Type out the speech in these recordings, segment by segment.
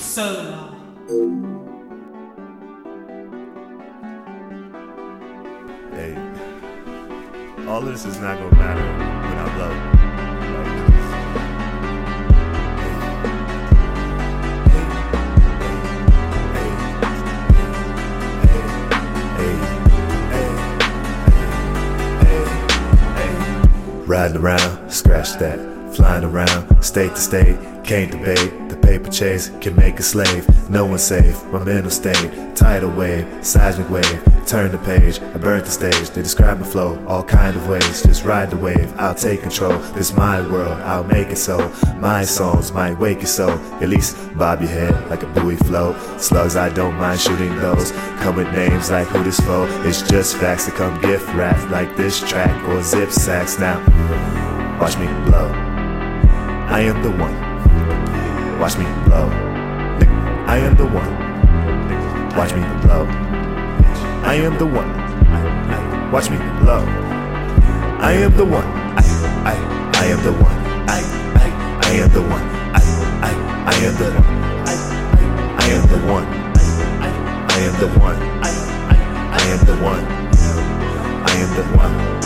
Soular. Hey, all this is not gonna matter when I blow. Riding around, scratch that. Flying around, state to state, can't debate. The paper chase can make a slave. No one safe, my mental state. Tidal wave, seismic wave. Turn the page, I burnt the stage. They describe my flow, all kind of ways. Just ride the wave, I'll take control. This my world, I'll make it so. My songs might wake your soul. At least bob your head like a buoy float. Slugs, I don't mind shooting those. Come with names like who this foe. It's just facts that come gift wrapped like this track or zip sacks. Now, watch me blow. I am the one. Watch me blow. I am the one. Watch me blow. I am the one. Watch me blow. I am the one. I I I am the one. I I I am the one. I I I am the I I am the one. I am the one. I I I am the one. I am the one.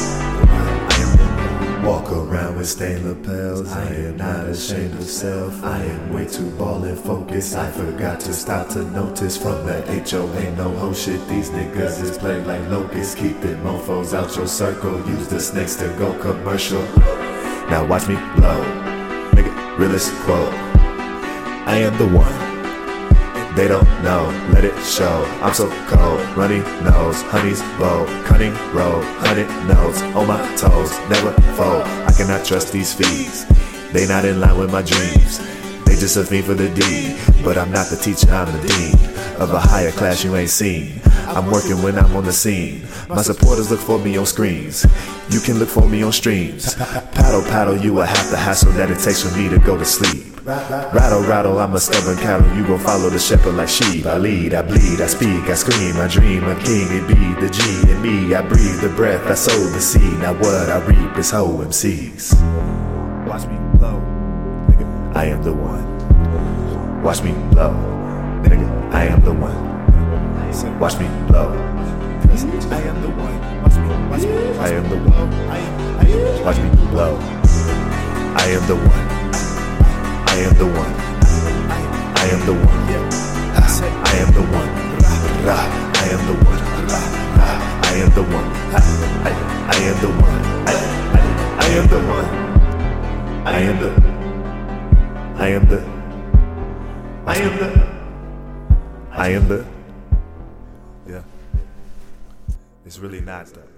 Stained lapels. I am not ashamed of self. I am way too ball and focused. I forgot to stop to notice from the HOA no ho shit. These niggas is played like locusts. Keep them mofos out your circle. Use the snakes to go commercial. Now watch me blow. Nigga, realest quote. I am the one. They don't know, let it show. I'm so cold, runny nose, honey's bow, cunning roll, hundred notes on my toes, never fold. I cannot trust these fees. They not in line with my dreams. Just a fiend for the D, but I'm not the teacher, I'm the dean of a higher class you ain't seen. I'm working when I'm on the scene. My supporters look for me on screens. You can look for me on streams. Paddle, paddle, you will have the hassle that it takes for me to go to sleep. Rattle, rattle, I'm a stubborn cattle. You gon' follow the shepherd like sheep. I lead, I bleed, I speak, I scream, I dream. I'm king, it be the G in me. I breathe the breath, I sow the seed. Now what I reap is whole MCs. Watch me blow. I am the one. Watch me blow, nigga. I am the one. Watch me blow. I am the one. Watch me, watch me. I am the one. Watch me blow. I am the one. I am the one. I am the I am the one. I am the one. I am the one. I am the one. I am the one. I am the one. I am the. I am the. I am the. I am the. Yeah. It's really not that.